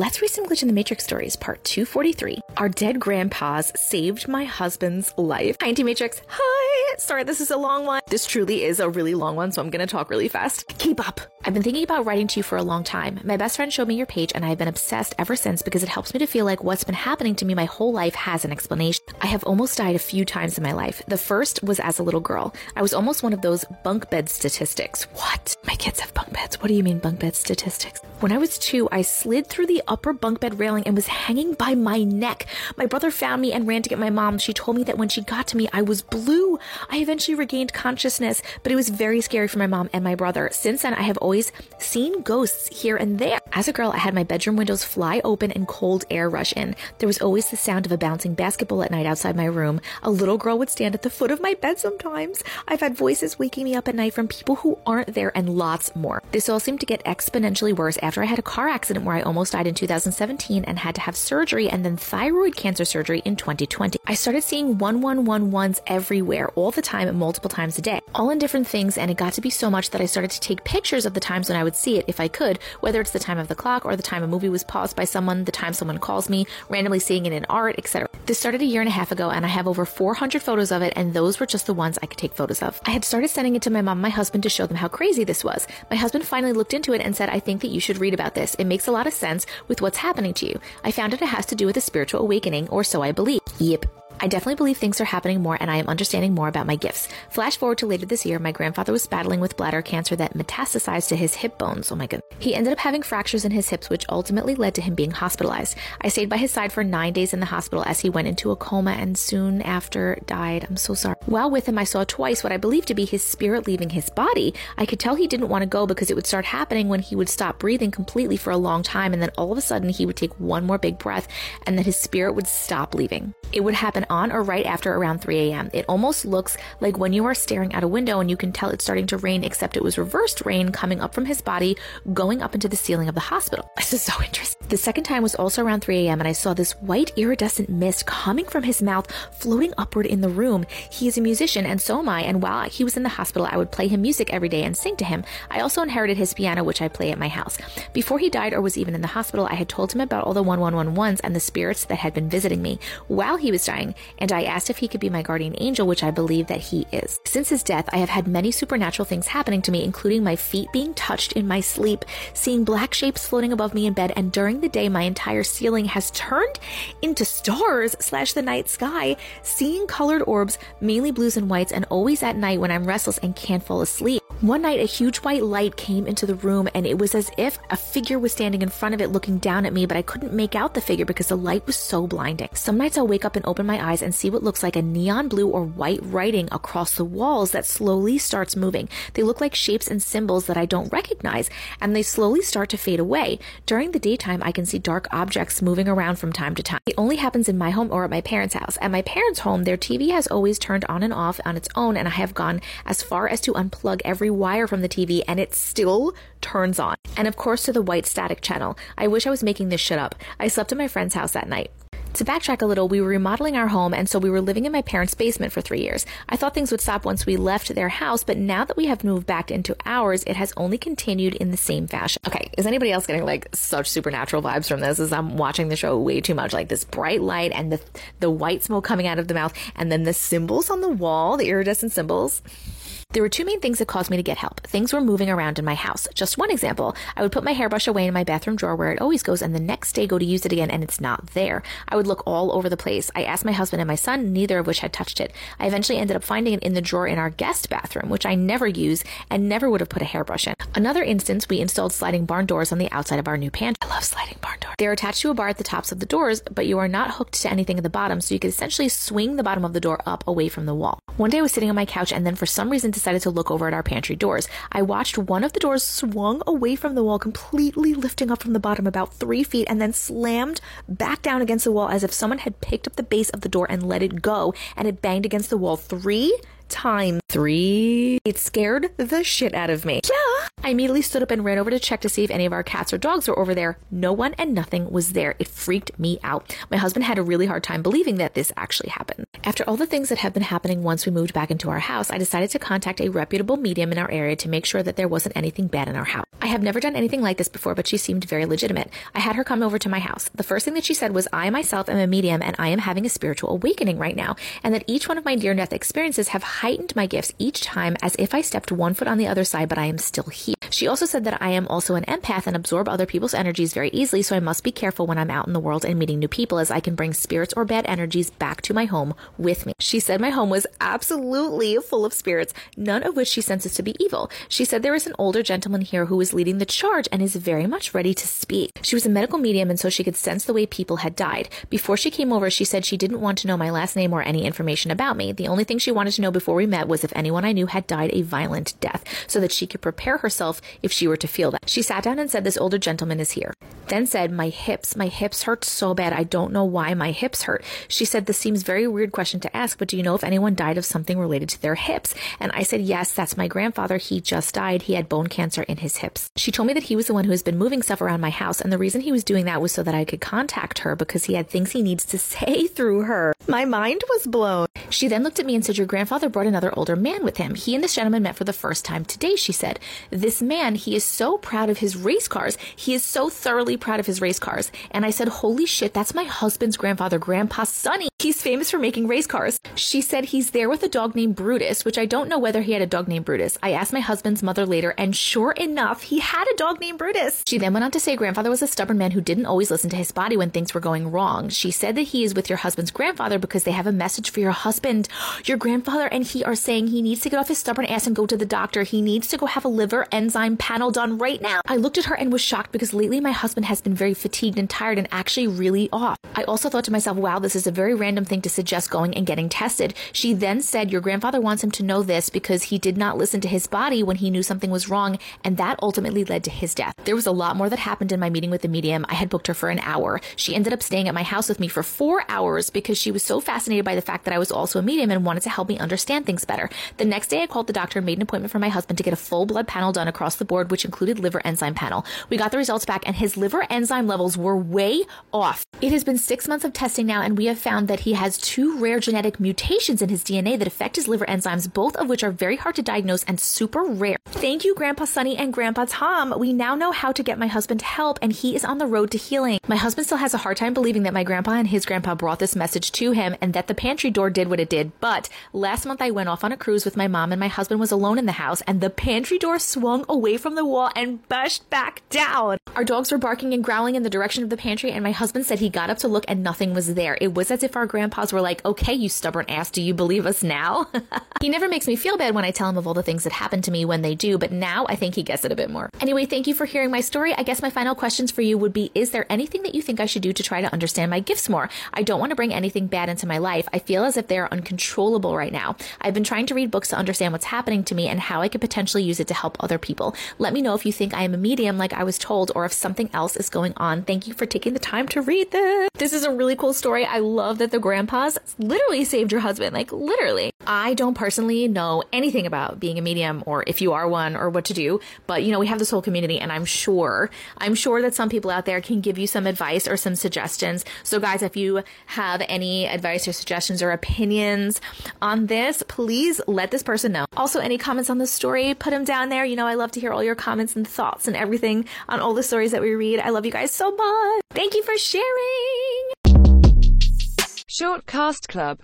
Let's read some Glitch in the Matrix stories, part 243. Our dead grandpas saved my husband's life. Hi, Auntie Matrix. Hi. Sorry, this is a long one. This truly is a really long one, so I'm going to talk really fast. Keep up. I've been thinking about writing to you for a long time. My best friend showed me your page, and I've been obsessed ever since because it helps me to feel like what's been happening to me my whole life has an explanation. I have almost died a few times in my life. The first was as a little girl. I was almost one of those bunk bed statistics. What? My kids have bunk beds. What do you mean bunk bed statistics? When I was two, I slid through the upper bunk bed railing and was hanging by my neck. My brother found me and ran to get my mom. She told me that when she got to me, I was blue. I eventually regained consciousness, but it was very scary for my mom and my brother. Since then, I have always seen ghosts here and there. As a girl, I had my bedroom windows fly open and cold air rush in. There was always the sound of a bouncing basketball at night outside my room. A little girl would stand at the foot of my bed sometimes. I've had voices waking me up at night from people who aren't there and lots more. This all seemed to get exponentially worse after I had a car accident where I almost died in 2017 and had to have surgery and then thyroid cancer surgery in 2020. I started seeing 1111s everywhere, all the time, multiple times a day, all in different things, and it got to be so much that I started to take pictures of the times when I would see it if I could, whether it's the time of the clock or the time a movie was paused by someone, the time someone calls me, randomly seeing it in art, etc. This started a year and a half ago, and I have over 400 photos of it, and those were just the ones I could take photos of. I had started sending it to my mom and my husband to show them how crazy this was. My husband finally looked into it and said, I think that you should read about this. It makes a lot of sense with what's happening to you. I found it has to do with a spiritual awakening, or so I believe. Yep. I definitely believe things are happening more and I am understanding more about my gifts. Flash forward to later this year, my grandfather was battling with bladder cancer that metastasized to his hip bones. Oh my god. He ended up having fractures in his hips, which ultimately led to him being hospitalized. I stayed by his side for nine days in the hospital as he went into a coma and soon after died. I'm so sorry. While with him, I saw twice what I believed to be his spirit leaving his body. I could tell he didn't want to go because it would start happening when he would stop breathing completely for a long time and then all of a sudden he would take one more big breath and then his spirit would stop leaving. It would happen on or right after around 3 a.m. It almost looks like when you are staring out a window and you can tell it's starting to rain, except it was reversed rain coming up from his body, going up into the ceiling of the hospital. This is so interesting. The second time was also around 3 a.m. and I saw this white iridescent mist coming from his mouth, floating upward in the room. He is a musician and so am I, and while he was in the hospital, I would play him music every day and sing to him. I also inherited his piano, which I play at my house. Before he died or was even in the hospital, I had told him about all the 1111s and the spirits that had been visiting me while he was dying, and I asked if he could be my guardian angel, which I believe that he is. Since his death, I have had many supernatural things happening to me, including my feet being touched in my sleep, seeing black shapes floating above me in bed, and during the day, my entire ceiling has turned into stars slash the night sky, seeing colored orbs, mainly blues and whites, and always at night when I'm restless and can't fall asleep. One night, a huge white light came into the room, and it was as if a figure was standing in front of it looking down at me, but I couldn't make out the figure because the light was so blinding. Some nights I'll wake up and open my eyes and see what looks like a neon blue or white writing across the walls that slowly starts moving. They look like shapes and symbols that I don't recognize, and they slowly start to fade away. During the daytime, I can see dark objects moving around from time to time. It only happens in my home or at my parents' house. At my parents' home, their TV has always turned on and off on its own, and I have gone as far as to unplug every wire from the TV, and it still turns on. And of course, to the white static channel. I wish I was making this shit up. I slept at my friend's house that night. To backtrack a little, we were remodeling our home, and so we were living in my parents' basement for three years. I thought things would stop once we left their house, but now that we have moved back into ours, it has only continued in the same fashion. Okay, is anybody else getting like such supernatural vibes from this? As I'm watching the show way too much, like this bright light and the the white smoke coming out of the mouth, and then the symbols on the wall, the iridescent symbols. There were two main things that caused me to get help. Things were moving around in my house. Just one example, I would put my hairbrush away in my bathroom drawer where it always goes and the next day go to use it again and it's not there. I would look all over the place. I asked my husband and my son, neither of which had touched it. I eventually ended up finding it in the drawer in our guest bathroom, which I never use and never would have put a hairbrush in. Another instance, we installed sliding barn doors on the outside of our new pantry. I love sliding barn doors. They're attached to a bar at the tops of the doors, but you are not hooked to anything at the bottom, so you could essentially swing the bottom of the door up away from the wall. One day I was sitting on my couch and then for some reason decided to look over at our pantry doors. I watched one of the doors swung away from the wall, completely lifting up from the bottom about three feet, and then slammed back down against the wall as if someone had picked up the base of the door and let it go, and it banged against the wall three time. Three. It scared the shit out of me. Yeah. I immediately stood up and ran over to check to see if any of our cats or dogs were over there. No one and nothing was there. It freaked me out. My husband had a really hard time believing that this actually happened. After all the things that have been happening once we moved back into our house, I decided to contact a reputable medium in our area to make sure that there wasn't anything bad in our house. I have never done anything like this before, but she seemed very legitimate. I had her come over to my house. The first thing that she said was, I myself am a medium and I am having a spiritual awakening right now, and that each one of my near death experiences have heightened my gifts each time as if I stepped one foot on the other side, but I am still here. She also said that I am also an empath and absorb other people's energies very easily, so I must be careful when I'm out in the world and meeting new people as I can bring spirits or bad energies back to my home with me. She said my home was absolutely full of spirits, none of which she senses to be evil. She said there is an older gentleman here who is leading the charge and is very much ready to speak. She was a medical medium and so she could sense the way people had died. Before she came over, she said she didn't want to know my last name or any information about me. The only thing she wanted to know before we met was if anyone I knew had died a violent death so that she could prepare herself if she were to feel that. She sat down and said, This older gentleman is here. Then said, My hips, my hips hurt so bad. I don't know why my hips hurt. She said, This seems very weird question to ask, but do you know if anyone died of something related to their hips? And I said, Yes, that's my grandfather. He just died. He had bone cancer in his hips. She told me that he was the one who has been moving stuff around my house, and the reason he was doing that was so that I could contact her because he had things he needs to say through her. My mind was blown. She then looked at me and said, Your grandfather brought another older man with him. He and this gentleman met for the first time today, she said. This man, he is so proud of his race cars. He is so thoroughly proud of his race cars. And I said, Holy shit, that's my husband's grandfather, Grandpa Sonny. He's famous for making race cars. She said he's there with a dog named Brutus, which I don't know whether he had a dog named Brutus. I asked my husband's mother later, and sure enough, he had a dog named Brutus. She then went on to say grandfather was a stubborn man who didn't always listen to his body when things were going wrong. She said that he is with your husband's grandfather because they have a message for your husband. Your grandfather and he are saying he needs to get off his stubborn ass and go to the doctor. He needs to go have a liver enzyme panel done right now. I looked at her and was shocked because lately my husband has been very fatigued and tired and actually really off. I also thought to myself, wow, this is a very random thing to suggest going and getting tested. She then said, Your grandfather wants him to know this because he did not listen to his body when he knew something was wrong, and that ultimately led to his death. There was a lot more that happened in my meeting with the medium. I had booked her for an hour. She ended up staying at my house with me for four hours because she was so fascinated by the fact that I was also a medium and wanted to help me understand things better. The next day, I called the doctor and made an appointment for my husband to get a full blood panel done across the board, which included liver enzyme panel. We got the results back, and his liver enzyme levels were way off. It has been six months of testing now, and we have found that he has two rare genetic mutations in his DNA that affect his liver enzymes, both of which are very hard to diagnose and super rare. Thank you, Grandpa Sonny and Grandpa Tom. We now know how to get my husband help, and he is on the road to healing. My husband still has a hard time believing that my grandpa and his grandpa brought this message to him and that the pantry door did what it did. But last month I went off on a cruise with my mom, and my husband was alone in the house, and the pantry door swung away from the wall and bashed back down. Our dogs were barking and growling in the direction of the pantry, and my husband said he got up to look and nothing was there. It was as if our grandpas were like, okay, you stubborn ass, do you believe us now? he never makes me feel bad when I tell him of all the things that happen to me when they do, but now I think he gets it a bit more. Anyway, thank you for hearing my story. I guess my final questions for you would be Is there anything that you think I should do to try to understand my gifts more? I don't want to bring anything bad into my life. I feel as if they are uncontrollable right now. I've been trying to read books to understand what's happening to me and how I could potentially use it to help other people. Let me know if you think I am a medium like I was told or if something else is going on. Thank you for taking the time to read this. This is a really cool story. I love that the grandpas literally saved your husband. Like, literally. I don't personally know anything about being a medium or if you are one or what to do, but you know, we have this whole community and I'm sure, I'm sure that some people out there can give you some advice or some suggestions. So guys, if you have any advice or suggestions or opinions on this, please let this person know. Also, any comments on the story, put them down there. You know, I love to hear all your comments and thoughts and everything on all the stories that we read. I love you guys so much. Thank you for sharing. Short Cast Club